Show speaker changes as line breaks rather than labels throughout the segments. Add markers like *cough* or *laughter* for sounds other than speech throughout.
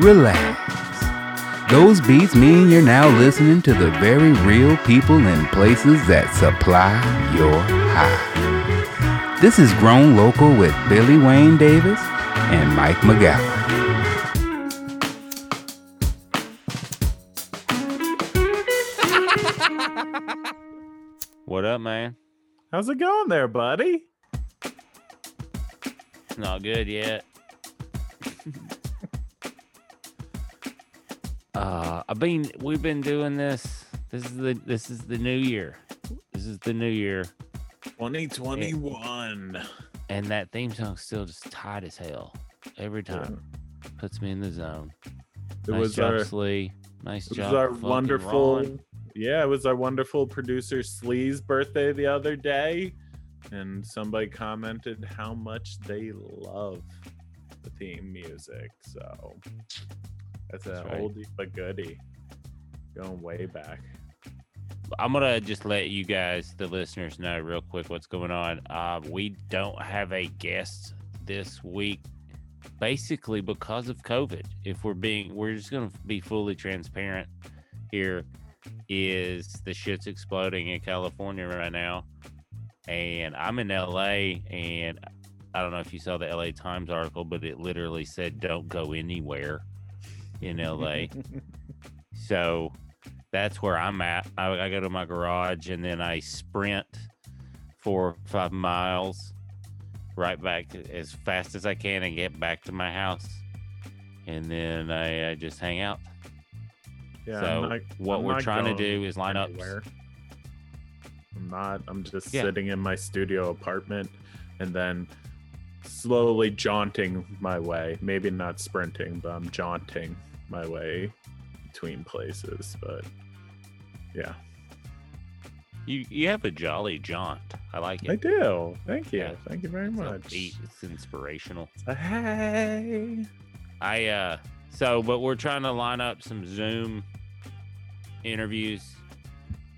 relax. Those beats mean you're now listening to the very real people and places that supply your high. This is Grown Local with Billy Wayne Davis and Mike McGowan.
What up, man?
How's it going there, buddy?
It's not good yet. Uh, I've been we've been doing this. This is the this is the new year. This is the new year,
2021.
and that theme song's still just tight as hell every time. Puts me in the zone.
It
nice
was
job,
our
Slee. Nice
it was our wonderful
Ron.
Yeah, it was our wonderful producer Slee's birthday the other day. And somebody commented how much they love the theme music. So that's an
That's right.
oldie but goodie. Going way back.
I'm gonna just let you guys, the listeners, know real quick what's going on. Uh, we don't have a guest this week, basically because of COVID. If we're being, we're just gonna be fully transparent here. Is the shit's exploding in California right now, and I'm in LA, and I don't know if you saw the LA Times article, but it literally said don't go anywhere in LA. *laughs* So that's where I'm at. I, I go to my garage and then I sprint four or five miles right back as fast as I can and get back to my house. And then I, I just hang out.
Yeah.
so
not-
what
I'm
we're trying to do is line up.
anywhere. I'm not. I'm just
Yeah.
sitting in my studio apartment and then slowly jaunting my way. Maybe not sprinting, but I'm jaunting my way between places. But yeah,
You you have a jolly jaunt. I like it.
I do. Thank you.
Yeah.
Thank you very
It's
much.
upbeat, It's inspirational.
Hey.
I uh so but we're trying to line up some Zoom interviews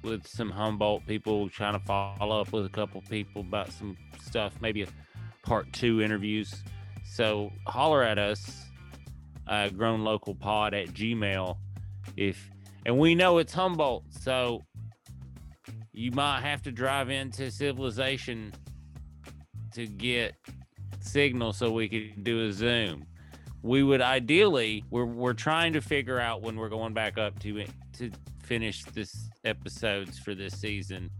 with some Humboldt people, trying to follow up with a couple people about some stuff, maybe a part two interviews. So holler at us, uh grown local pod at Gmail if and we know it's Humboldt, so you might have to drive into civilization to get signal so we could do a Zoom. We would ideally we're we're trying to figure out when we're going back up to to finish this episodes for this season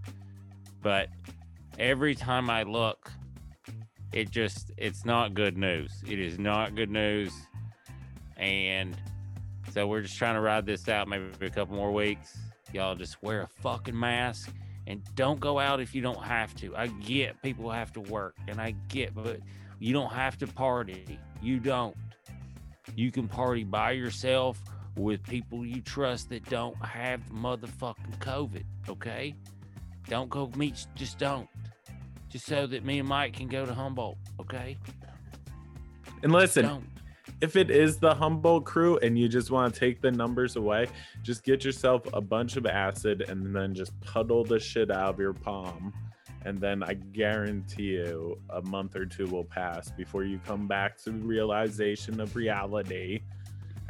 but every time i look it just it's not good news. It is not good news and so we're just trying to ride this out maybe a couple more weeks y'all just wear a fucking mask and don't go out if you don't have to i get people have to work and i get but you don't have to party you don't you can party by yourself with people you trust that don't have motherfucking COVID, okay? Don't go meet, just don't. Just so that me and Mike can go to Humboldt, okay?
And listen. If it is the Humboldt crew and you just want to take the numbers away, just get yourself a bunch of acid and then just puddle the shit out of your palm. And then I guarantee you a month or two will pass before you come back to realization of reality.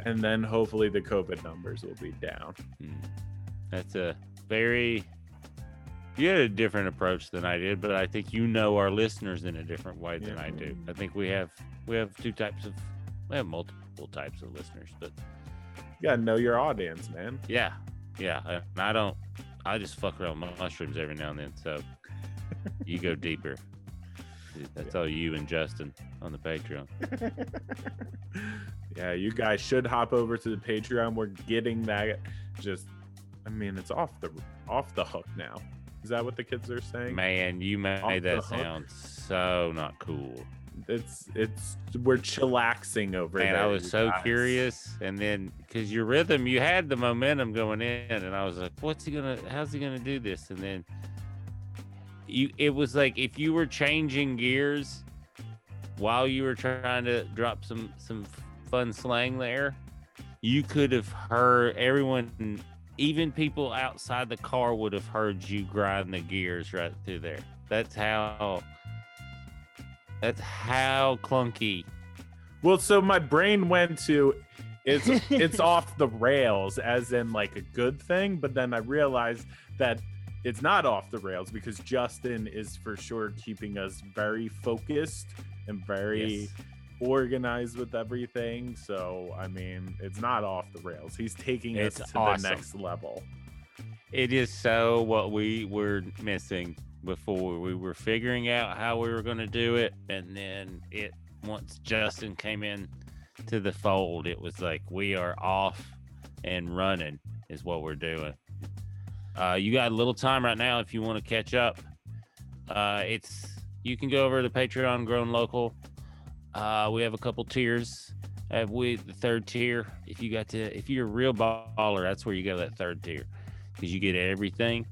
And then hopefully the COVID numbers will be down.
Mm. That's a very. You had a different approach than I did, but I think you know our listeners in a different way than I do. I think we have we have two types of we have multiple types of listeners, but
You gotta know your audience, man.
Yeah, yeah. I- I don't. I just fuck around with mushrooms every now and then. So you go deeper. That's all you and Justin on the Patreon. *laughs*
yeah, you guys should hop over to the Patreon. We're getting that just I mean, it's off the off the hook now. Is that what the kids are saying?
Man, you made
the
that sound so not cool.
It's it's we're chillaxing over there.
I was so
guys.
curious, and then because your rhythm, you had the momentum going in, and I was like, "What's he gonna? How's he gonna do this?" And then you, it was like if you were changing gears while you were trying to drop some some fun slang there, you could have heard everyone, even people outside the car, would have heard you grind the gears right through there. That's how. That's how clunky.
Well, so my brain went to it's it's *laughs* off the rails as in like a good thing but then i realized that it's not off the rails because justin is for sure keeping us very focused and very
Yes.
organized with everything. So i mean it's not off the rails. He's taking us to
awesome.
the next level.
It is so what we were missing before. We were figuring out how we were going to do it, and then it once Justin came in to the fold, it was like we are off and running is what we're doing. Uh, you got a little time right now if you want to catch up. Uh, it's you can go over to Patreon Grown Local. Uh, we have a couple tiers. Have we the third tier? If you got to, if you're a real baller, that's where you go that third tier because you get everything.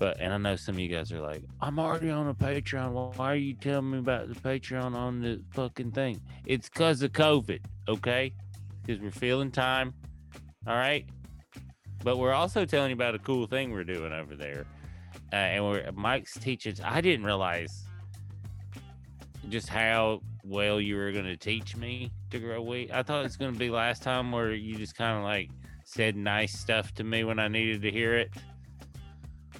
But and I know some of you guys are like, I'm already on a Patreon. Why are you telling me about the Patreon on the fucking thing? It's because of COVID, okay? Because we're feeling time. All right. But we're also telling you about a cool thing we're doing over there. Uh, and we're Mike's teaching. I didn't realize just how well you were going to teach me to grow wheat. I thought it was going to be last time where you just kind of like said nice stuff to me when I needed to hear it.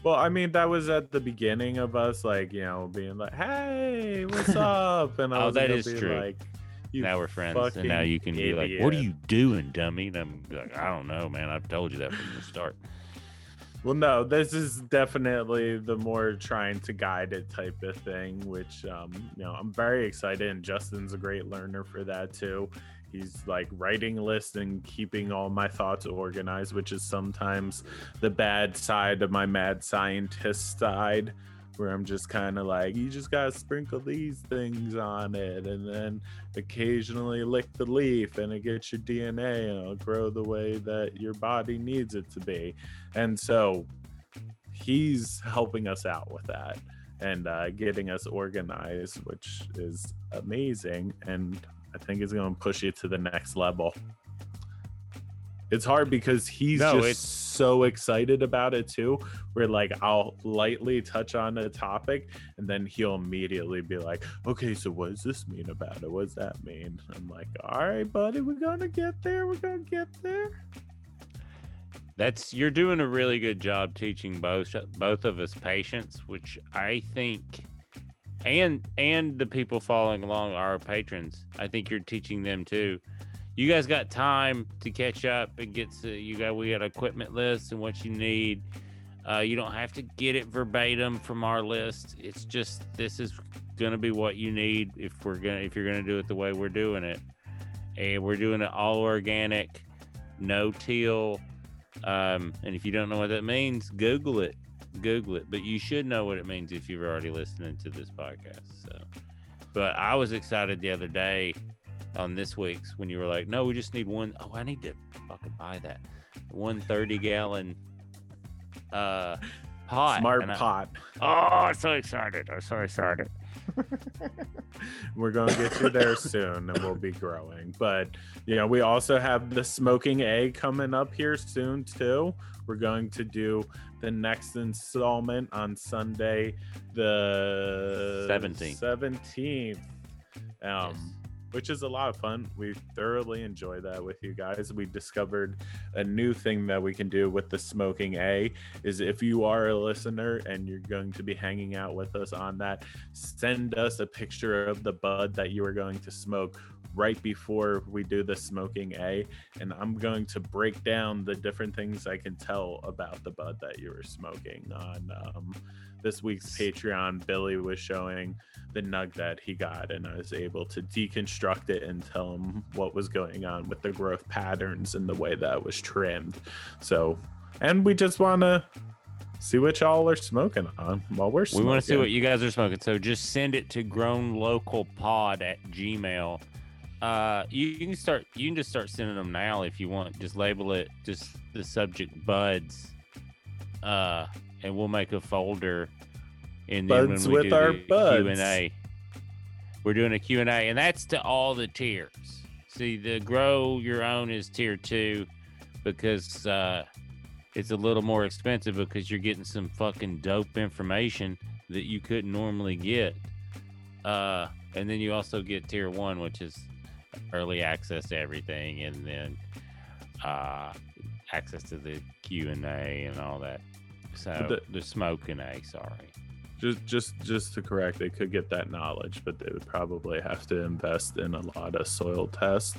Well i mean that was at the beginning of us like you know being like hey what's *laughs* up and i
Oh,
was
that
be
true.
like
now we're friends, and now you can be like, "What are you doing, dummy?" And I'm like, "I don't know, man. I've told you that from the start."
Well, no, this is definitely the more trying to guide it type of thing, which um, you know, I'm very excited and Justin's a great learner for that too. He's like writing lists and keeping all my thoughts organized, which is sometimes the bad side of my mad scientist side, where I'm just kind of like, you just gotta sprinkle these things on it, and then occasionally lick the leaf, and it gets your DNA and it'll grow the way that your body needs it to be. And so he's helping us out with that and uh, getting us organized, which is amazing. And I think is going to push you to the next level. It's hard because he's
No,
just so excited about it too. Where like I'll lightly touch on a topic and then he'll immediately be like, okay, so what does this mean about it? What does that mean? I'm like, all right, buddy, we're going to get there. We're going to get there.
That's you're doing a really good job teaching both both of us patience, which I think, and and the people following along our patrons. I think you're teaching them too. You guys got time to catch up and get to you got we got equipment lists and what you need. Uh, you don't have to get it verbatim from our list. It's just this is gonna be what you need if we're gonna if you're gonna do it the way we're doing it. And we're doing it all organic, no till. Um, and if you don't know what that means, Google it. Google it. But you should know what it means if you're already listening to this podcast. So, but I was excited the other day on this week's when you were like, "No, we just need one oh I need to fucking buy that one thirty gallon uh pot."
Smart
And I-
pot.
oh, I'm so excited! I'm so excited. *laughs*
We're going to get you there soon and we'll be growing. But, you know, we also have the smoking A coming up here soon, too. We're going to do the next installment on Sunday, the
17th.
17th. Um,
Yes.
Which is a lot of fun. We thoroughly enjoy that with you guys. We discovered a new thing that we can do with the smoking A is if you are a listener and you're going to be hanging out with us on that, send us a picture of the bud that you are going to smoke right before we do the smoking A. And I'm going to break down the different things I can tell about the bud that you were smoking on um, this week's Patreon. Billy was showing the nug that he got, and I was able to deconstruct it and tell him what was going on with the growth patterns and the way that it was trimmed. So, and we just want to see what y'all are smoking on while we're smoking.
We want to see what you guys are smoking. So just send it to grownlocalpod at gmail. Uh, you, you can start. You can just start sending them now if you want. Just label it just the subject buds. Uh, and we'll make a folder. And then
Buds
when we
with
do
our
the
buds.
Q and A, we're doing a Q and A, and that's to all the tiers. See, the grow your own is tier two because uh, it's a little more expensive because you're getting some fucking dope information that you couldn't normally get. Uh, and then you also get tier one, which is early access to everything, and then uh, access to the Q and A and all that. So
the-
the, smoke and A. Sorry.
Just, just, just to correct, they could get that knowledge, but they would probably have to invest in a lot of soil tests,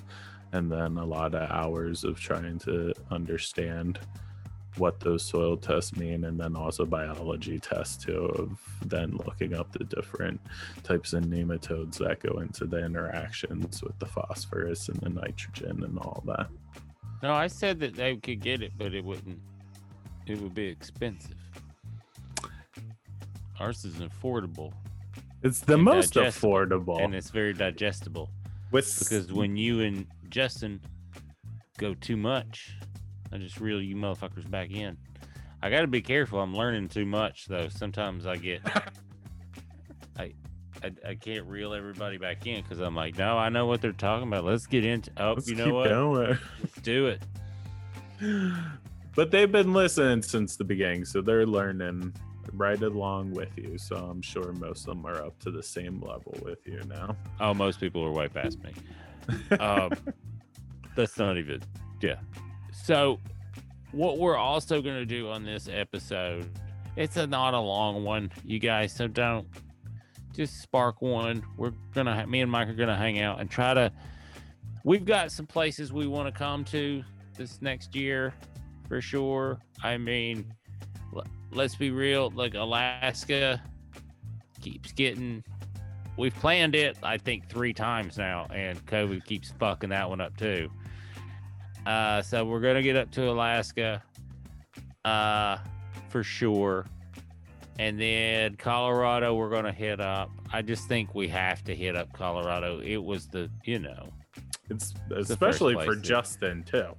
and then a lot of hours of trying to understand what those soil tests mean, and then also biology tests too, of then looking up the different types of nematodes that go into the interactions with the phosphorus and the nitrogen and all that.
No, I said that they could get it, but it wouldn't. It would be expensive. Ours is affordable
It's the
And
most affordable.
and it's very digestible.
with
Because when you and Justin go too much, I just reel you motherfuckers back in. I got to be careful. I'm learning too much though. Sometimes I get, *laughs* I, I, I can't reel everybody back in because I'm like, no, I know what they're talking about. Let's get into. Oh,
Let's
you know
keep
what?
going.
Let's do it. *laughs*
but they've been listening since the beginning, so they're learning right along with you. So I'm sure most of them are up to the same level with you now.
Oh, most people are way past me. *laughs* Um, that's not even. Yeah. So, what we're also going to do on this episode, it's a not a long one, you guys. So don't just spark one. We're gonna, me and Mike are gonna hang out and try to. We've got some places we want to come to this next year, for sure. I mean, let's be real. Like Alaska keeps getting we've planned it i think three times now and covid keeps fucking that one up too uh so we're gonna get up to alaska uh for sure and then colorado we're gonna hit up i just think we have to hit up colorado it was the you know
It's especially for. Justin too.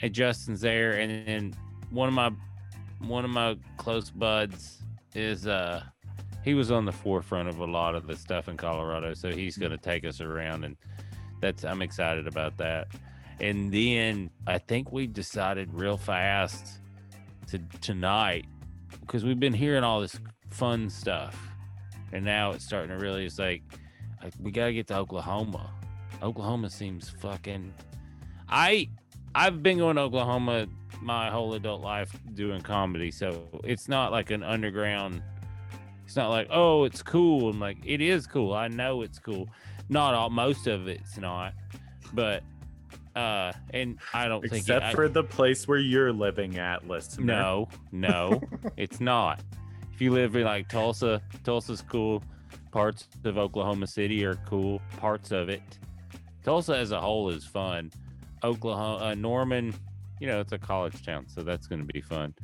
And Justin's there, and then one of my one of my close buds is uh he was on the forefront of a lot of the stuff in Colorado, so he's
Mm.
going to take us around, and that's I'm excited about that. And then I think we decided real fast to tonight because we've been hearing all this fun stuff, and now it's starting to really. It's like, like we got to get to Oklahoma. Oklahoma seems fucking. I I've been going to Oklahoma my whole adult life doing comedy, so it's not like an underground. It's not like oh, it's cool. I'm like it is cool. I know it's cool. Not all, most of it's not, but uh, and I don't think
Except
it, I-
for the place where you're living at, listener.
no, no, *laughs* it's not. If you live in like Tulsa, Tulsa's cool. Parts of Oklahoma City are cool. Parts of it. Tulsa as a whole is fun. Oklahoma, uh, Norman, you know, it's a college town, so that's going to be fun.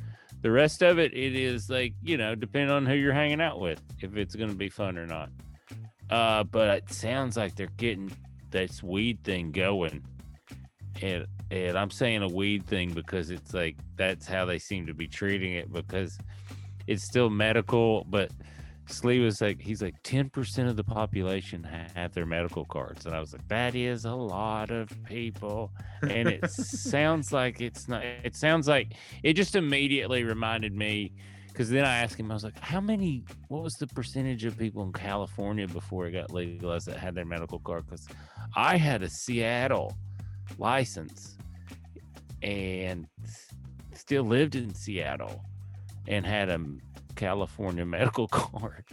The rest of it, it is like, you know, depending on who you're hanging out with, if it's going to be fun or not. Uh, but it sounds like they're getting this weed thing going. And, and I'm saying a weed thing because it's like that's how they seem to be treating it because it's still medical. But Slee was like, he's like, 10% of the population ha- have their medical cards. And I was like, that is a lot of people. And it sounds like it's not, it sounds like it just immediately reminded me because then I asked him, I was like, how many, what was the percentage of people in California before it got legalized that had their medical card? Because I had a Seattle license and still lived in Seattle and had a California *laughs* medical card.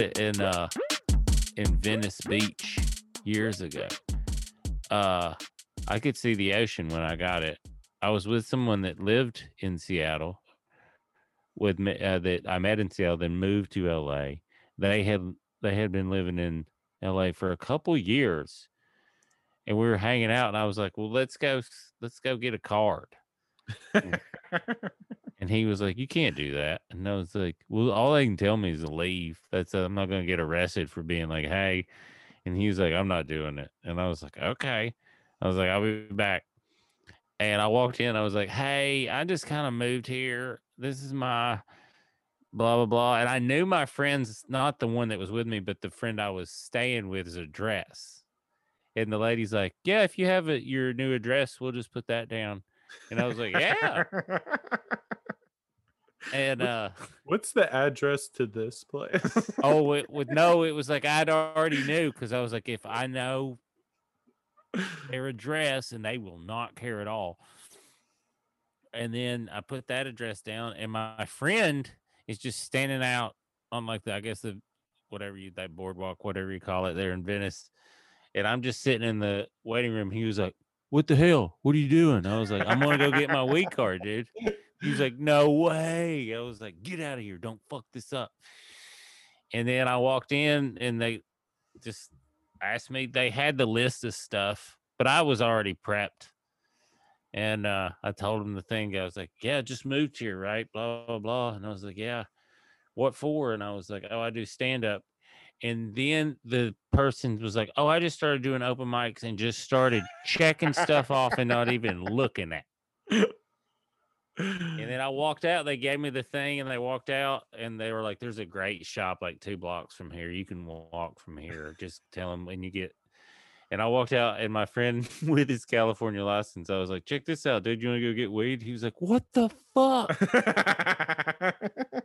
It in uh in Venice Beach years ago. Uh I could see the ocean when I got it. I was with someone that lived in Seattle with me uh, that I met in Seattle, then moved to LA. They had they had been living in LA for a couple years, and we were hanging out. And I was like, "Well, let's go, let's go get a card." *laughs* And he was like, "You can't do that." And I was like, "Well, all they can tell me is to leave. That's uh, I'm not going to get arrested for being like, hey." And he was like, "I'm not doing it." And I was like, "Okay." I was like, "I'll be back." And I walked in. I was like, "Hey, I just kind of moved here. This is my blah blah blah." And I knew my friend's not the one that was with me, but the friend I was staying with's address. And the lady's like, "Yeah, if you have a, your new address, we'll just put that down." And I was like, "Yeah." *laughs* And uh,
What's the address to this place?
oh, it would no, it *laughs* was like I'd already knew because I was like, if I know their address and they will not care at all. And then I put that address down, and my friend is just standing out on like the I guess the whatever you that boardwalk, whatever you call it, there in Venice. And I'm just sitting in the waiting room. He was like, "What the hell? What are you doing?" I was like, "I'm gonna go get my weed card, dude." He was like, "No way!" I was like, "Get out of here! Don't fuck this up." And then I walked in, and they just asked me. They had the list of stuff, but I was already prepped. And uh, I told him the thing. I was like, "Yeah, just moved here, right?" Blah blah blah. And I was like, "Yeah, what for?" And I was like, "Oh, I do stand up." And then the person was like, "Oh, I just started doing open mics and just started checking stuff off and not even looking at." And then I walked out. They gave me the thing, and they walked out, and they were like, "There's a great shop like two blocks from here. You can walk from here. Just tell them when you get." And I walked out, and my friend *laughs* with his California license, I was like, "Check this out, dude. You want to go get weed?" He was like, "What the fuck?" *laughs*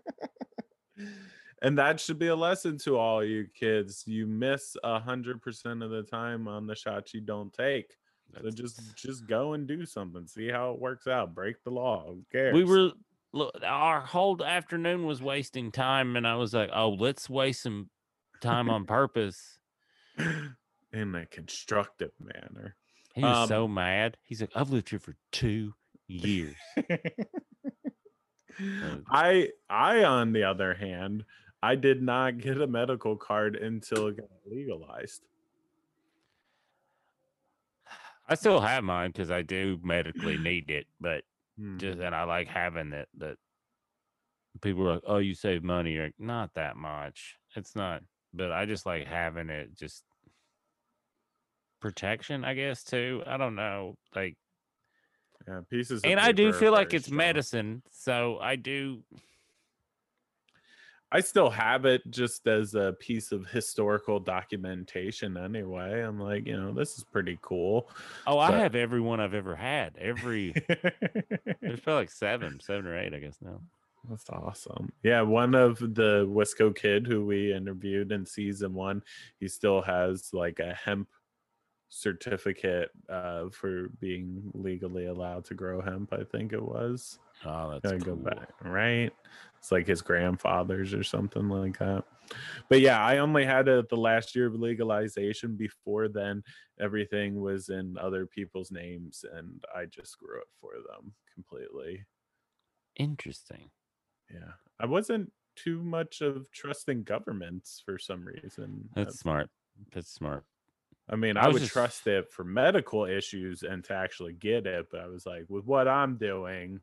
*laughs*
and that should be a lesson to all you kids. You miss a hundred percent of the time on the shots you don't take. So just just go and do something. See how it works out. Break the law. Who cares?
we were look, our whole afternoon was wasting time, and I was like, "Oh, let's waste some time on purpose." *laughs*
in a constructive manner.
He was
Um,
so mad. He's like, "I've lived here for two years." *laughs*
I I on the other hand, I did not get a medical card until it got legalized.
I still have mine because I do medically need it, but
Hmm.
just and I like having it. That people are like, "Oh, you save money." You're like, not that much. It's not, but I just like having it. Just protection, I guess. Too. I don't know. Like,
yeah, pieces. of
and I do feel like it's medicine, so I do.
I still have it just as a piece of historical documentation anyway. I'm like, you know, this is pretty cool.
Oh, I have every one I've ever had. Every *laughs* there's probably like seven, seven or eight, I guess now.
That's awesome. Yeah, one of the Wisco kid who we interviewed in season one, he still has like a hemp certificate uh, for being legally allowed to grow hemp. I think it was.
Oh, that's
Gotta
cool.
go back, right? It's like his grandfather's or something like that. But yeah, I only had it the last year of legalization. Before then, everything was in other people's names, and I just grew it for them completely.
Interesting.
Yeah, I wasn't too much of trusting governments for some reason.
That's smart. That's smart.
I mean,
I
I, would
just-
trust it for medical issues and to actually get it, but I was like, with what I'm doing,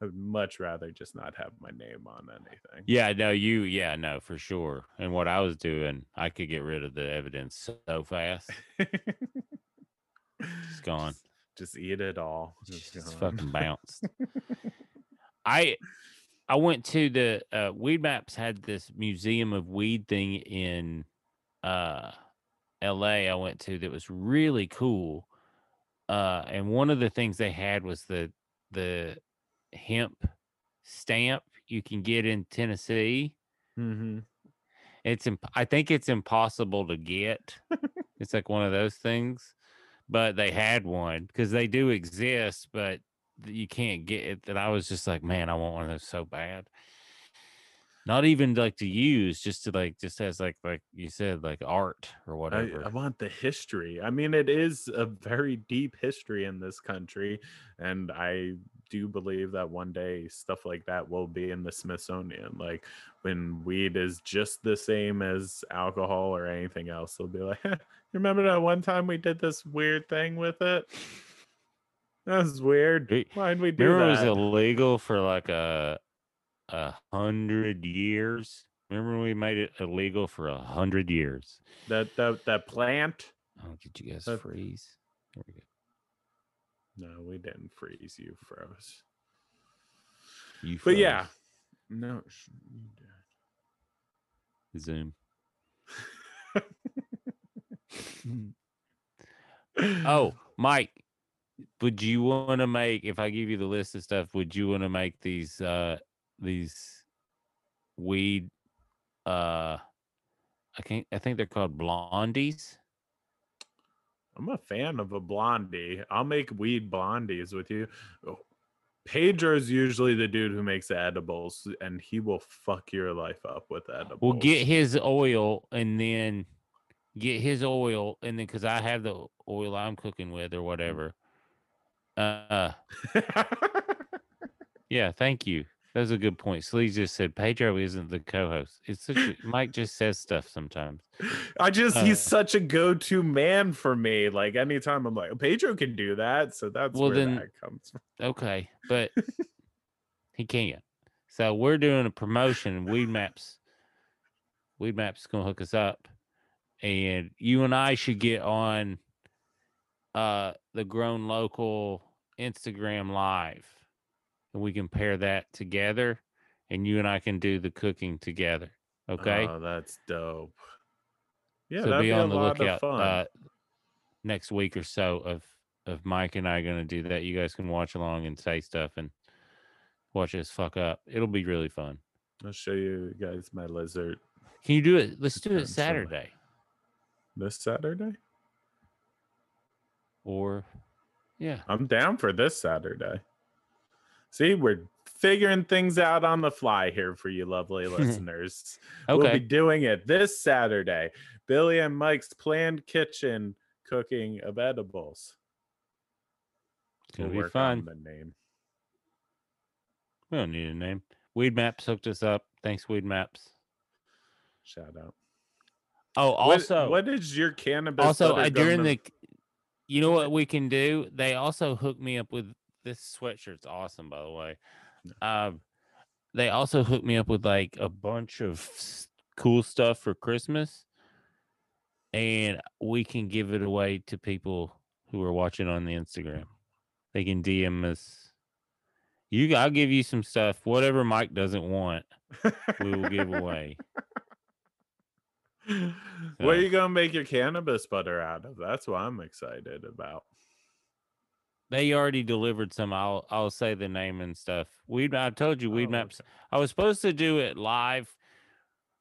I would much rather just not have my name on anything.
Yeah, no, you, yeah, no, for sure. And what I was doing, I could get rid of the evidence so fast. It's gone.
Just, just eat it all. Just
fucking bounced. *laughs* I I went to the uh, Weed Maps had this museum of weed thing in uh LA I went to that was really cool. Uh and one of the things they had was the the hemp stamp you can get in Tennessee.
Mhm.
It's imp- I think it's impossible to get. *laughs* it's like one of those things, but they had one because they do exist, but you can't get it. That I was just like, man, I want one of those so bad. Not even like to use, just to like just as like like you said, like art or
I,
whatever.
I want the history. I mean, it is a very deep history in this country, and I do you believe that one day stuff like that will be in the Smithsonian. Like when weed is just the same as alcohol or anything else, they'll be like, *laughs* "You "Remember that one time we did this weird thing with it? *laughs* That was weird. Why'd we do
Remember, it was illegal for like a a hundred years. Remember, we made it illegal for a hundred years.
that that that plant.
Oh, did you guys
That-
freeze? There we go.
No, we didn't freeze. You froze.
You
But yeah, no. you did.
Zoom. Oh, *laughs* Mike, would you want to make if I give you the list of stuff? Would you want to make these uh these weed uh I can't I think they're called blondies.
I'm a fan of a blondie. I'll make weed blondies with you. Oh, Pedro's usually the dude who makes edibles, and he will fuck your life up with edibles.
We'll get his oil and then get his oil and then because I have the oil I'm cooking with or whatever. Uh *laughs* yeah, thank you. That was a good point. Slee just said Pedro isn't the co-host. It's such a, Mike just says stuff sometimes.
I just he's
Uh,
such a go-to man for me. Like anytime I'm like, Pedro can do that, so that's
Well,
where
then-
that comes from.
Okay, but *laughs* he can't. So we're doing a promotion. Weed Maps, Weed Maps is gonna hook us up, and you and I should get on uh the Grown Local Instagram Live, and we can pair that together, and you and I can do the cooking together. Okay,
Oh, that's dope. Yeah,
so be on
a
the
lot
lookout
of fun.
uh, next week or so of of Mike and I going to do that. You guys can watch along and say stuff and watch us fuck up. It'll be really fun.
I'll show you guys my lizard
Can you do it? Let's do it
Depends on the-
Saturday
this Saturday.
or yeah.
I'm down for this Saturday. See, we're figuring things out on the fly here for you lovely *laughs* listeners. We'll be doing it this Saturday. Billy and Mike's planned kitchen cooking of edibles.
It's gonna
We'll
be fun.
the name.
We don't need a name. Weed Maps hooked us up. Thanks, Weed Maps.
Shout out.
Oh,
What-
also,
what is your cannabis?
also uh, during the, you know what we can do? They also hooked me up with this sweatshirt's awesome, by the way. Um, they also hooked me up with like a bunch of s- cool stuff for Christmas, and we can give it away to people who are watching on the Instagram. They can DM us. You, I'll give you some stuff. Whatever Mike doesn't want, we will give away. *laughs*
what are you gonna make your cannabis butter out of? That's what I'm excited about.
They already delivered some. I'll I'll say the name and stuff. Weed. I told you, Weed
Oh,
Maps.
okay.
I was supposed to do it live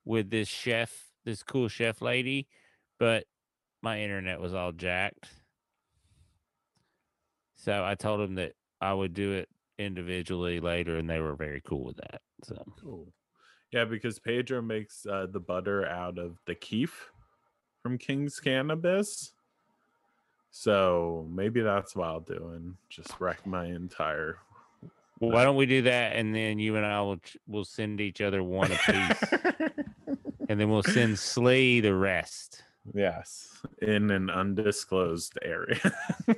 with this chef, this cool chef lady, but my internet was all jacked. So I told them that I would do it individually later, and they were very cool with that. So
Cool. Yeah, because Pedro makes uh, the butter out of the kief from King's Cannabis. So maybe that's what I'll do and just wreck my entire.
well, why don't we do that, and then you and I will will send each other one apiece, *laughs* and then we'll send Slee the rest.
yes, in an undisclosed area. *laughs*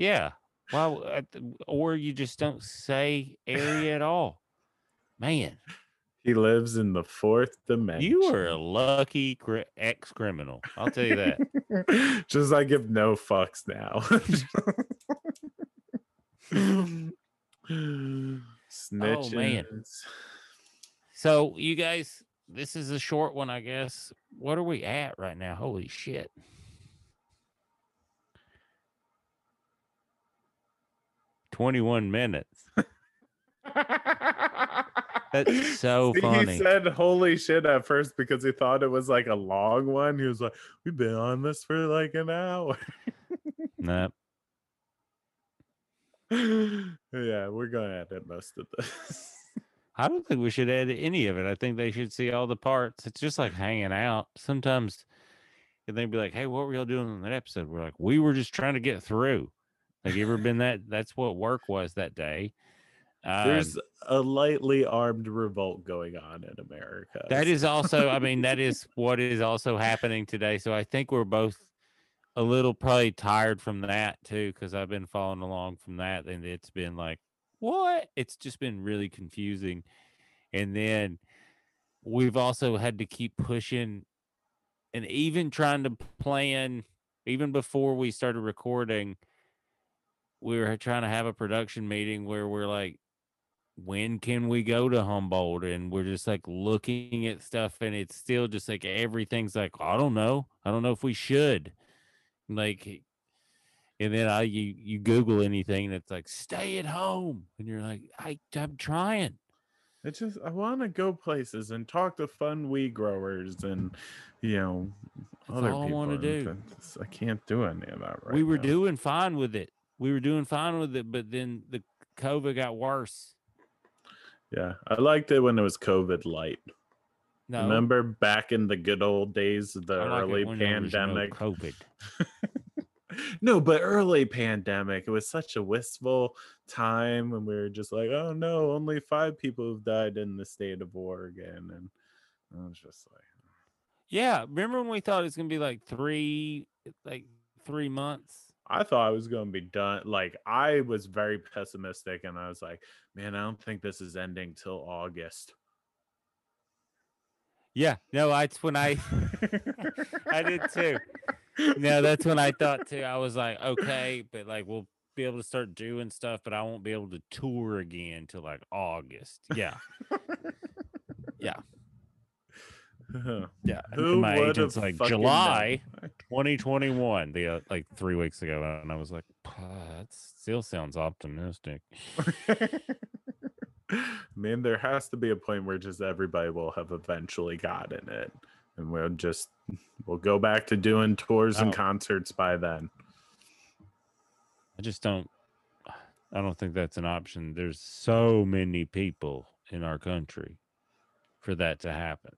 Yeah. Well, uh, or you just don't say area at all. Man,
he lives in the fourth dimension.
you are a lucky cri- ex criminal. I'll tell you that. *laughs*
just I give no fucks now. Snitches. *laughs* Oh, man.
So, you guys, this is a short one, I guess. What are we at right now? Holy shit. Twenty-one minutes. *laughs* That's *laughs* so
See,
funny.
He said "Holy shit" at first because he thought it was like a long one. He was like, "We've been on this for like an hour."
Nope. *laughs*
yeah, we're gonna edit most of this.
I don't think we should edit any of it. I think they should see all the parts. It's just like hanging out. Sometimes and they'd be like, Hey, what were y'all doing on that episode? We're like, We were just trying to get through. Like, you ever been that? That's what work was that day. Um,
There's a lightly armed revolt going on in America.
that is also, I mean, that *laughs* is what is also happening today. So I think we're both a little probably tired from that too, because I've been following along from that, and it's been like, what? It's just been really confusing. And then we've also had to keep pushing and even trying to plan, even before we started recording, we were trying to have a production meeting where we're like, when can we go to Humboldt? And we're just like looking at stuff, and it's still just like everything's like, I don't know. I don't know if we should. Like, and then I you you Google anything and it's like stay at home, and you're like, I I'm trying.
It's just I want to go places and talk to fun weed growers and you know
That's
other
all I
people.
wanna do.
I can't do any of that right
we were
now.
doing fine with it. We were doing fine with it, but then the COVID got worse.
Yeah, I liked it when it was COVID light.
No,
Remember back in the good old days, of the
like
early
was no
pandemic.
COVID. *laughs*
no, but early pandemic, it was such a wistful time when we were just like, oh no, only five people have died in the state of Oregon, and I was just like, hmm.
Yeah, remember when we thought it was gonna be like three, like three months?
I thought I was going to be done. Like I was very pessimistic, and I was like, man, I don't think this is ending till August.
Yeah, no, that's when I, *laughs* I did too. No, that's when I thought too. I was like, okay, but like we'll be able to start doing stuff, but I won't be able to tour again till like August. Yeah, *laughs* yeah, *laughs* yeah.
Who
my agent's like
known? *laughs*
July 2021, the uh, like three weeks ago, and I was like, "Ah, that still sounds optimistic. *laughs*
Man, there has to be a point where just everybody will have eventually gotten it, and we'll just we'll go back to doing tours and
Oh.
concerts by then.
I just don't. I don't think that's an option. There's so many people in our country for that to happen.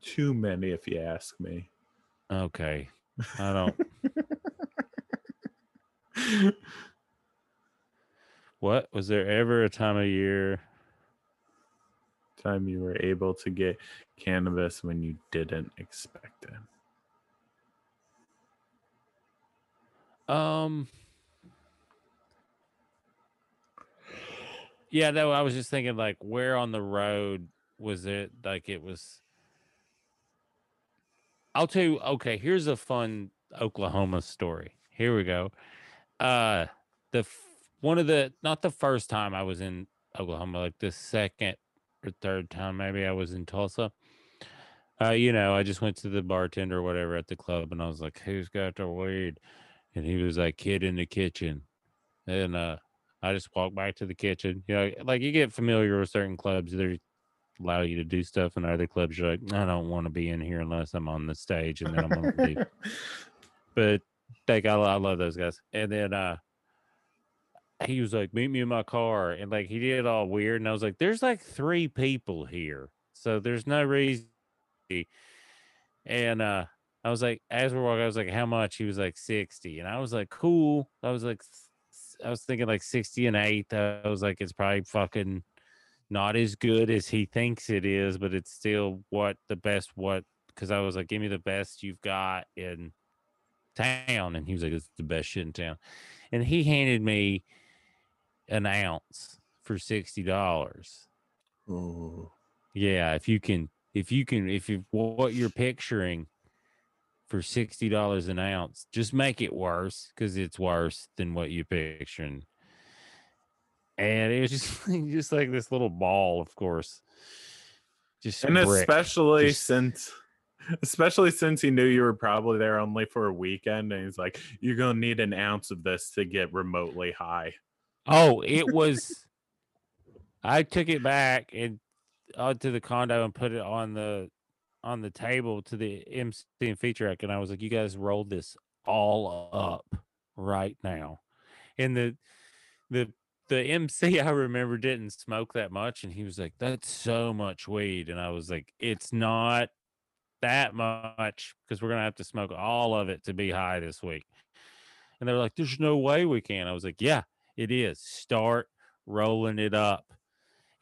Too many, if you ask me.
Okay. I don't. *laughs* what was there ever a time of year?
Time you were able to get cannabis when you didn't expect it.
Um. Yeah, no, I was just thinking like where on the road was it like it was I'll tell you okay, here's a fun Oklahoma story. Here we go. Uh the one of the not the first time I was in Oklahoma, like the second or third time maybe I was in Tulsa. Uh, you know, I just went to the bartender or whatever at the club and I was like, Who's got the weed? and he was like kid in the kitchen and uh i just walked back to the kitchen you know like you get familiar with certain clubs they allow you to do stuff and other clubs you're like i don't want to be in here unless i'm on the stage and then i'm gonna leave *laughs* but like I, I love those guys and then uh he was like meet me in my car and like he did it all weird and i was like there's like three people here so there's no reason and uh I was like, as we're walking, I was like, how much? He was like 60. And I was like, cool. I was like, I was thinking like 60 and eight. I was like, it's probably fucking not as good as he thinks it is, but it's still what the best, what, because I was like, give me the best you've got in town. And he was like, it's the best shit in town. And he handed me an ounce for $60.
Ooh.
Yeah, if you can, if you can, if you what you're picturing for sixty dollars an ounce, just make it worse because it's worse than what you're picturing. And it was just *laughs* just like this little ball, of course. Just
and
brick.
especially
Just-
since especially since he knew you were probably there only for a weekend and he's like you're gonna need an ounce of this to get remotely high
Oh, it *laughs* was. I took it back and uh, to the condo and put it on the on the table to the MC and feature act, and I was like, "You guys roll this all up right now." And the the the MC *laughs* I remember didn't smoke that much, and he was like, "That's so much weed," and I was like, "It's not that much because we're gonna have to smoke all of it to be high this week." And they were like, "There's no way we can." I was like, "Yeah, it is. Start rolling it up."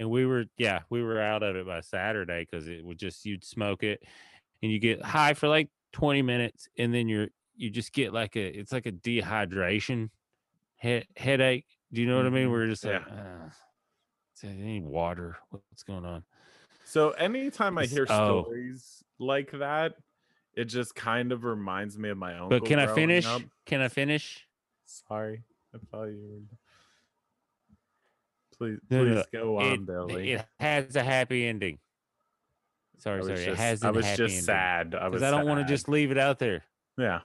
And we were, yeah, we were out of it by Saturday because it would just you'd smoke it, and you get high for like 20 minutes, and then you're you just get like a it's like a dehydration he- headache. Do you know what I mean?
Mhm.
We're just like,
Yeah.
uh, need water. What's going on?
So anytime I hear
oh.
stories like that, it just kind of reminds me of my own.
But can I finish?
up.
Can I finish?
Sorry, I thought you were. Please,
No, no,
please go on,
It,
Billy.
it has a happy ending. Sorry,
I was
sorry.
just,
it has
I was just
ending.
sad. I was.
I don't want to just leave it out there.
Yeah.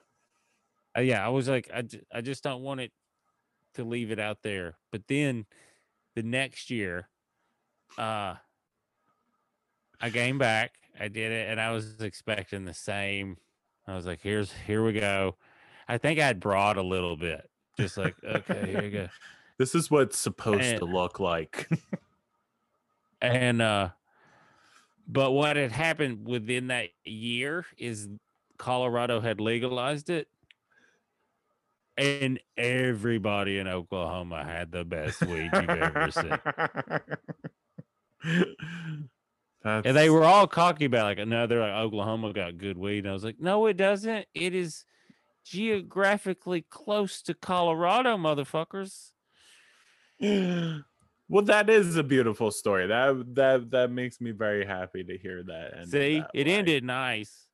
Uh, yeah, I was like, I, I just don't want it to leave it out there. But then the next year, uh, I came back, I did it, and I was expecting the same. I was like, here's, here we go. I think I'd brought a little bit, just like, okay, here you go. *laughs*
This is what's supposed
And-
to look like. *laughs*
And, uh, but what had happened within that year is Colorado had legalized it. And everybody in Oklahoma had the best weed you've ever seen. *laughs*
That's,
And they were all cocky about like, no, they're like Oklahoma got good weed. And I was like, no, it doesn't. It is geographically close to Colorado, motherfuckers. *sighs*
well, that is a beautiful story. That that that makes me very happy to hear that.
See,
that
it
way.
ended nice.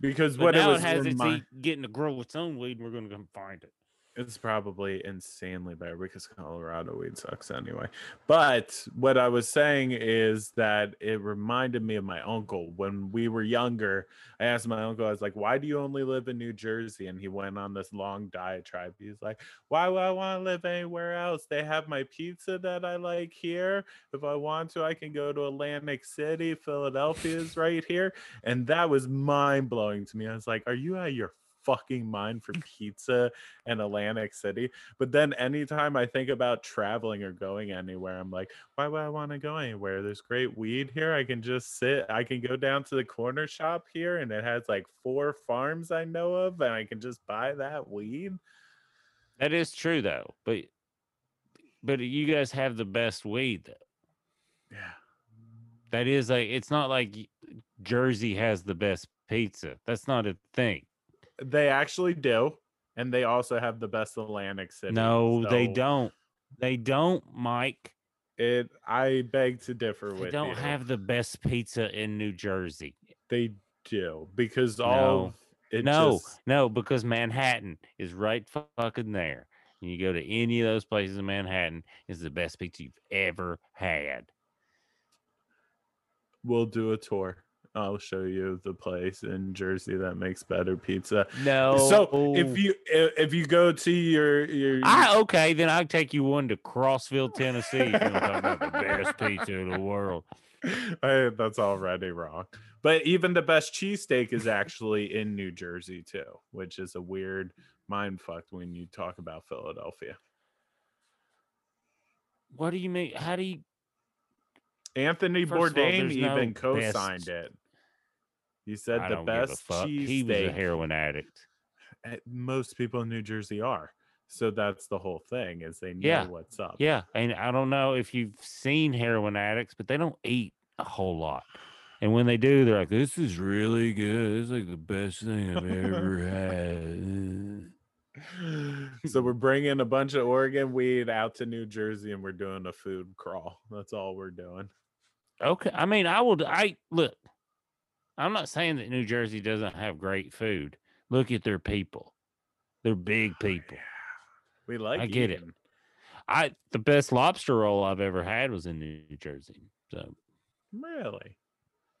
because
But
what
now
it
it,
was
has its getting to grow its own weed, and we're gonna come find it.
It's probably insanely bad because Colorado weed sucks anyway. But what I was saying is that it reminded me of my uncle when we were younger. I asked my uncle, I was like, why do you only live in New Jersey? And he went on this long diatribe. He's like, why would I want to live anywhere else? They have my pizza that I like here. If I want to, I can go to Atlantic City. Philadelphia is right here. And that was mind blowing to me. I was like, are you of your fucking mind for pizza and Atlantic City. But then anytime I think about traveling or going anywhere, I'm like, why would I want to go anywhere? There's great weed here. I can just sit. I can go down to the corner shop here and it has like four farms I know of and I can just buy that weed.
That is true though, but but you guys have the best weed though.
Yeah.
That is like it's not like Jersey has the best pizza. That's not a thing.
They actually do. And they also have the best Atlantic City.
no, they don't. They don't, Mike.
It I beg to differ
They
with
don't
you.
have the best pizza in New Jersey.
they do because all
No. no,
just
no, because Manhattan is right fucking there. And you go to any of those places in Manhattan, is the best pizza you've ever had.
we'll do a tour. I'll show you the place in Jersey that makes better pizza.
No.
So if you if you go to your your
I okay, then I'll take you one to Crossville, Tennessee. You to about the best pizza in the world. *laughs*
I- that's already wrong. But even the best cheesesteak is actually in New Jersey too, which is a weird mind fuck when you talk about Philadelphia.
What do you mean? How do you?
Anthony
First of all,
Bourdain
no
even co-signed
best-
it. He said
I
the best
fuck. He was a heroin addict.
uh, most people in New Jersey are. So that's the whole thing is they know
Yeah,
what's up.
Yeah, and I don't know if you've seen heroin addicts, but they don't eat a whole lot. And when they do, they're like, "This is really good. It's like the best thing I've ever had." *laughs*
so we're bringing a bunch of Oregon weed out to New Jersey and we're doing a food crawl. That's all we're doing.
Okay, I mean, I will. I look. I'm not saying that New Jersey doesn't have great food. Look at their people. They're big oh, people.
We like
I get it. I the best lobster roll I've ever had was in New Jersey. So
Really?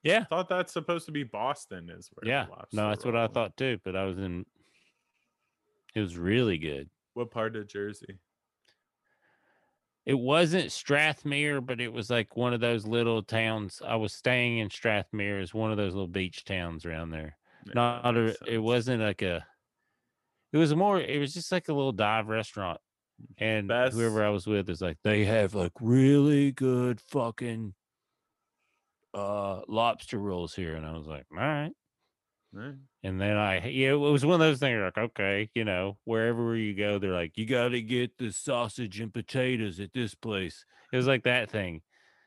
yeah,
I thought that's supposed to be Boston is where the
yeah. No, that's what I
roll-
thought too. But I was in. It was really good.
What part of Jersey?
It wasn't Strathmere, but it was like one of those little towns. I was staying in Strathmere, is one of those little beach towns around there.
Yeah,
Not a, it wasn't like a. It was more. It was just like a little dive restaurant. And
Best-
whoever I was with is like, they have like really good fucking uh lobster rolls here. And I was like, all right.
Right.
And then I, yeah, it was one of those things like, okay, you know, wherever you go, they're like, you got to get the sausage and potatoes at this place. It was like that thing.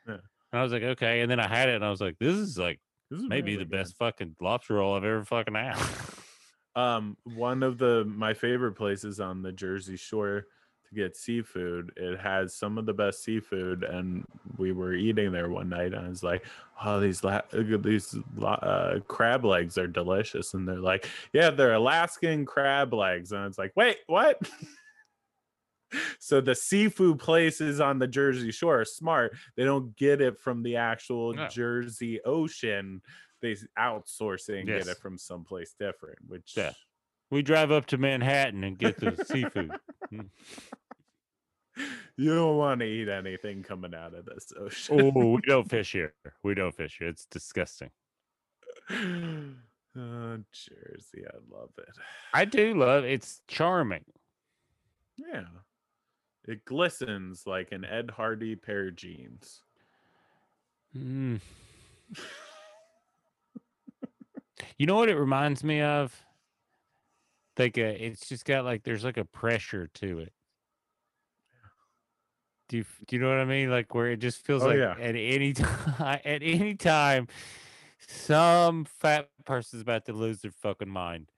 Yeah.
And I was like, okay. And then I had it and I was like, this is like
This is
maybe
really
the
good.
best fucking lobster roll I've ever fucking had.
Um, one of the my favorite places on the Jersey Shore to get seafood. It has some of the best seafood, and we were eating there one night, and I was like, "Oh, these la- these uh, crab legs are delicious," and they're like, "Yeah, they're Alaskan crab legs," and it's like, "Wait, what?" *laughs* so the seafood places on the Jersey Shore are smart. They don't get it from the actual
No.
Jersey Ocean. They s- outsource it and
Yes.
get it from someplace different, which
Yeah. We drive up to Manhattan and get the seafood. *laughs*
you don't want to eat anything coming out of this ocean.
Oh, we *laughs* don't fish here. We don't fish here. It's disgusting. *sighs*
oh, Jersey, I love it. *sighs*
I do love it's charming.
Yeah. It glistens like an Ed Hardy pair of jeans.
Mm. *laughs* you know what it reminds me of? Like a, uh, it's just got like there's like a pressure to it. Do you do you know what I mean? Like where it just feels
Oh,
like
yeah.
at any *laughs* time at any time some fat person's about to lose their fucking mind.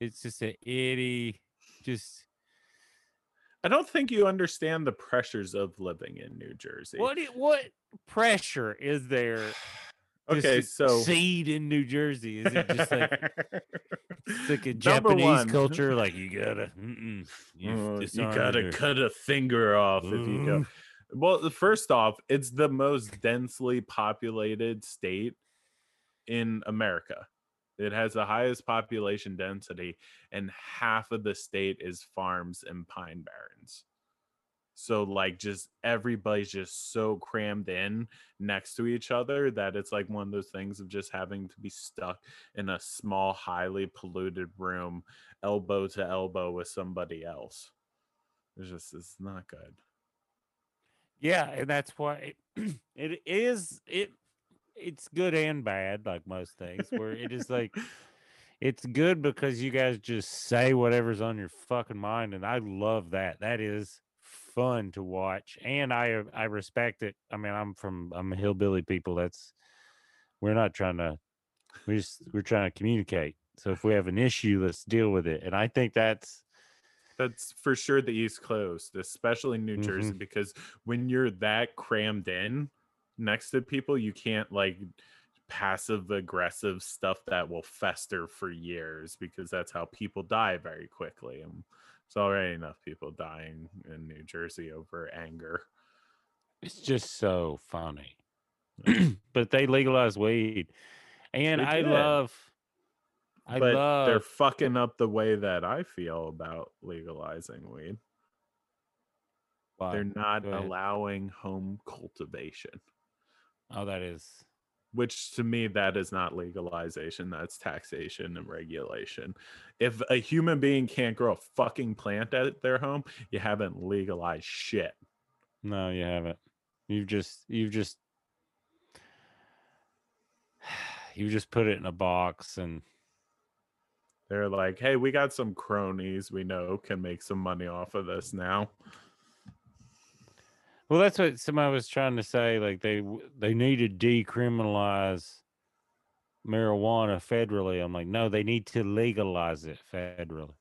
It's just an itty, just
I don't think you understand the pressures of living in New Jersey.
what what pressure is there? *sighs*
Okay, so
seed in New Jersey is it just like It's like a Japanese
one.
culture. Like you gotta,
Oh, you gotta
her.
cut a finger off if you go.
Mm.
Well, first off, it's the most densely populated state in America. It has the highest population density, and half of the state is farms and pine barrens. So, like, just everybody's just so crammed in next to each other that it's like one of those things of just having to be stuck in a small, highly polluted room, elbow to elbow with somebody else. It's just, it's not good.
Yeah, and that's why it, *clears throat* it is it. It's good and bad, like most things. Where it is like, *laughs* it's good because you guys just say whatever's on your fucking mind, and I love that. That is fun to watch, and I uh, I respect it. I mean, I'm from I'm a hillbilly people. That's we're not trying to we just we're trying to communicate. So if we have an issue, let's deal with it. And I think that's
That's for sure the East Coast, especially New
Mhm.
Jersey, because when you're that crammed in next to people, you can't like passive aggressive stuff that will fester for years because that's how people die very quickly. And it's already enough people dying in New Jersey over anger.
It's just so funny. *clears throat* but they legalize weed. And I love I
but
love
they're fucking up the way that I feel about legalizing weed. They're not allowing home cultivation.
Oh, that is
which to me that is not legalization that's taxation and regulation. If a human being can't grow a fucking plant at their home you haven't legalized shit.
No, you haven't. You've just you've just *sighs* you just put it in a box and
they're like hey we got some cronies we know can make some money off of this now
well that's what somebody was trying to say like they they need to decriminalize marijuana federally. I'm like no they need to legalize it federally.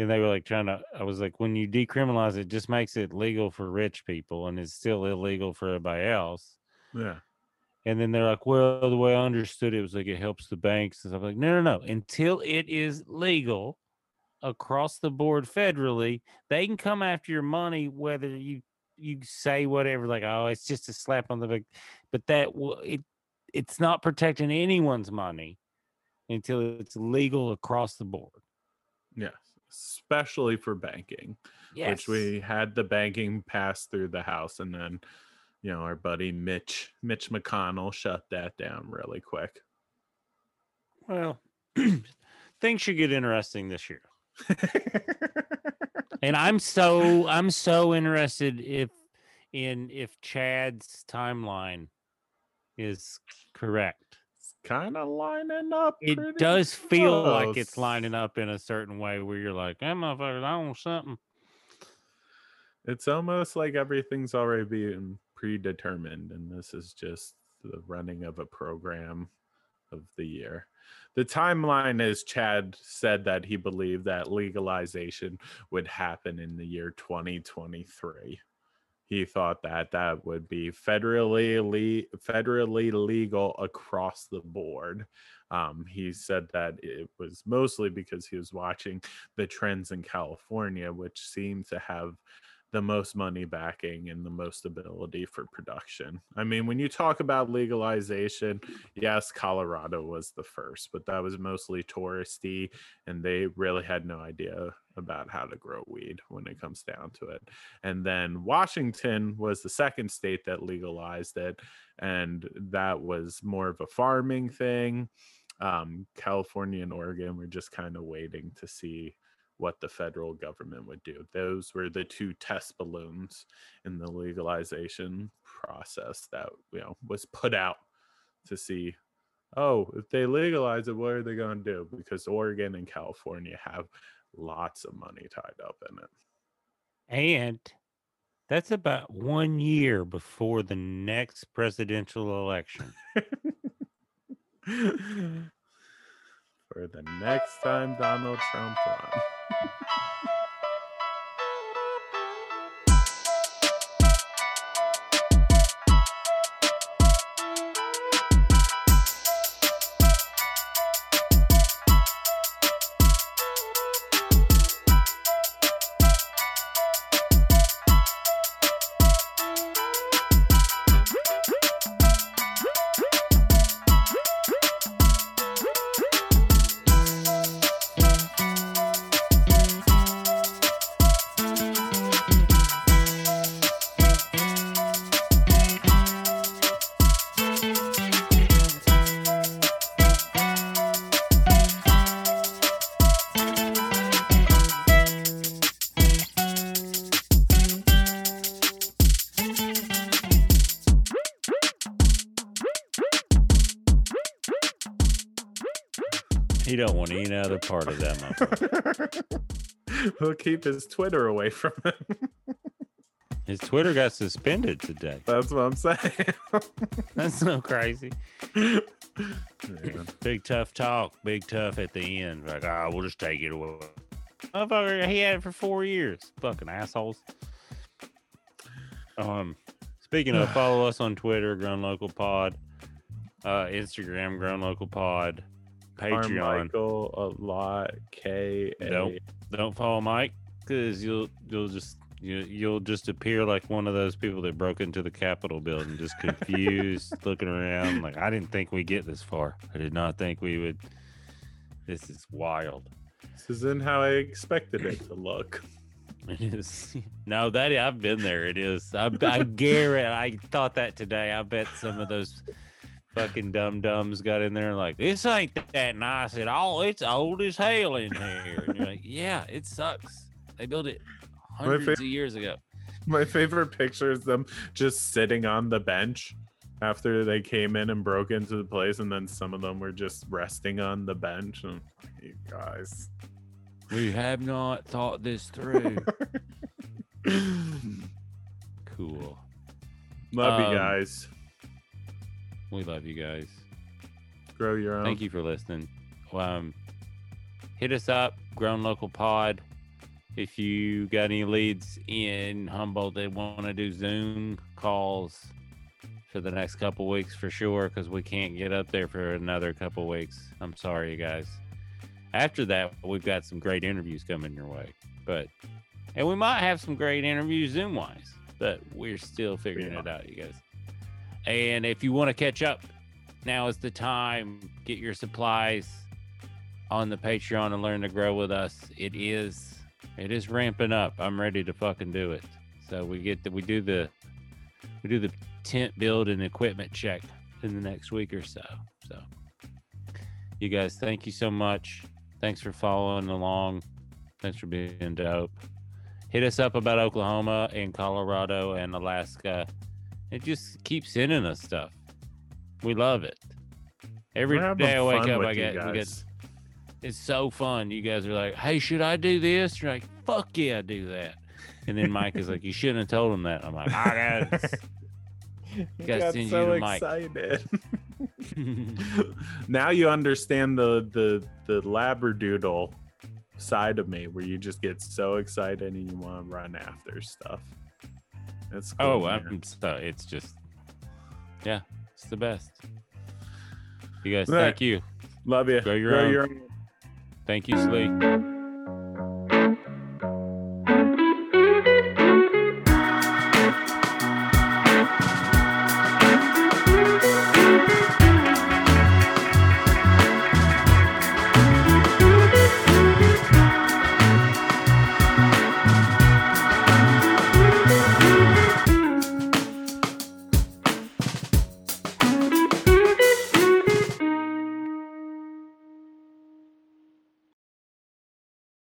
And they were like trying to i was like when you decriminalize it just makes it legal for rich people and it's still illegal for everybody else.
Yeah.
And then they're like well the way i understood it was like it helps the banks. And stuff I'm like no no no. Until it is legal across the board federally they can come after your money whether you you say whatever like oh it's just a slap on the back but that will it it's not protecting anyone's money until it's legal across the board.
Yes especially for banking
yes.
which we had the banking pass through the house and then you know our buddy mitch mitch mcconnell shut that down really quick.
Well *clears throat* things should get interesting this year *laughs* And I'm so I'm so interested if in if Chad's timeline is correct.
It's kind of lining up.
It does feel like it's lining up in a certain way where you're like, that motherfucker's on something.
It's almost like everything's already being predetermined, and this is just the running of a program of the year. The timeline is Chad said that he believed that legalization would happen in the year 2023. He thought that that would be federally le- federally legal across the board. Um, he said that it was mostly because he was watching the trends in California, which seem to have the most money backing and the most ability for production. I mean, when you talk about legalization, yes, Colorado was the first, but that was mostly touristy and they really had no idea about how to grow weed when it comes down to it. And then Washington was the second state that legalized it, and that was more of a farming thing. Um, California and Oregon were just kind of waiting to see what the federal government would do. Those were the two test balloons in the legalization process that you know was put out to see oh, if they legalize it, what are they going to do? Because Oregon and California have lots of money tied up in it.
And that's about one year before the next presidential election. *laughs*
For the next time Donald Trump runs.
Don't want any other part of that motherfucker. *laughs*
He'll keep his Twitter away from him. *laughs*
His Twitter got suspended today.
That's what I'm saying. *laughs*
That's so crazy. Big tough talk. Big tough at the end. Like, ah, we'll just take it away. Motherfucker, he had it for four years. Fucking assholes. Um, speaking of, *sighs* follow us on Twitter, Grown Local Pod, uh, Instagram, Grown Local Pod, Patreon.
A lot, K.
Nope. Don't follow Mike because you'll you'll just you, you'll just appear like one of those people that broke into the Capitol building, just confused, *laughs* looking around like I didn't think we get this far. I did not think we would. This is wild.
This isn't how I expected it to look.
It is. *laughs* No, that I've been there. It is. I, I guarantee. I thought that today. I bet some of those fucking dum dums got in there and like this ain't that nice at all. It's old as hell in here. And you're like, yeah, it sucks. They built it hundreds of years ago.
My favorite picture is them just sitting on the bench after they came in and broke into the place, and then some of them were just resting on the bench. And you guys,
We have not thought this through. *laughs* cool.
love
Um,
you guys.
We love you guys.
Grow your own.
Thank you for listening. Um, hit us up, Grown Local Pod. If you got any leads in Humboldt that want to do Zoom calls for the next couple weeks for sure, because we can't get up there for another couple weeks. I'm sorry, you guys. After that, we've got some great interviews coming your way, but and we might have some great interviews Zoom wise, but we're still figuring
Yeah.
it out, you guys. And if you want to catch up, now is the time. Get your supplies on the Patreon and learn to grow with us. It is it is ramping up. I'm ready to fucking do it. So we get the we do the we do the tent build and equipment check in the next week or so. So you guys, thank you so much. Thanks for following along. Thanks for being dope. hit us up about Oklahoma and Colorado and Alaska. And just keeps sending us stuff. We love it. Every day I wake up, I get, we get it's so fun. You guys are like, "Hey, should I do this?" You're like, "Fuck yeah, I do that." And then Mike is like, "You shouldn't have told him that." I'm like, "I got
You *laughs*
gotta
got
send you
so
to
excited.
it." *laughs*
now you understand the the the labradoodle side of me where you just get so excited and you want to run after stuff. That's oh, cool,
oh. I'm so it's just, yeah, it's the best. You guys,
Right.
thank you,
love you.
Grow your
Grow
own.
your own.
thank you, Slee.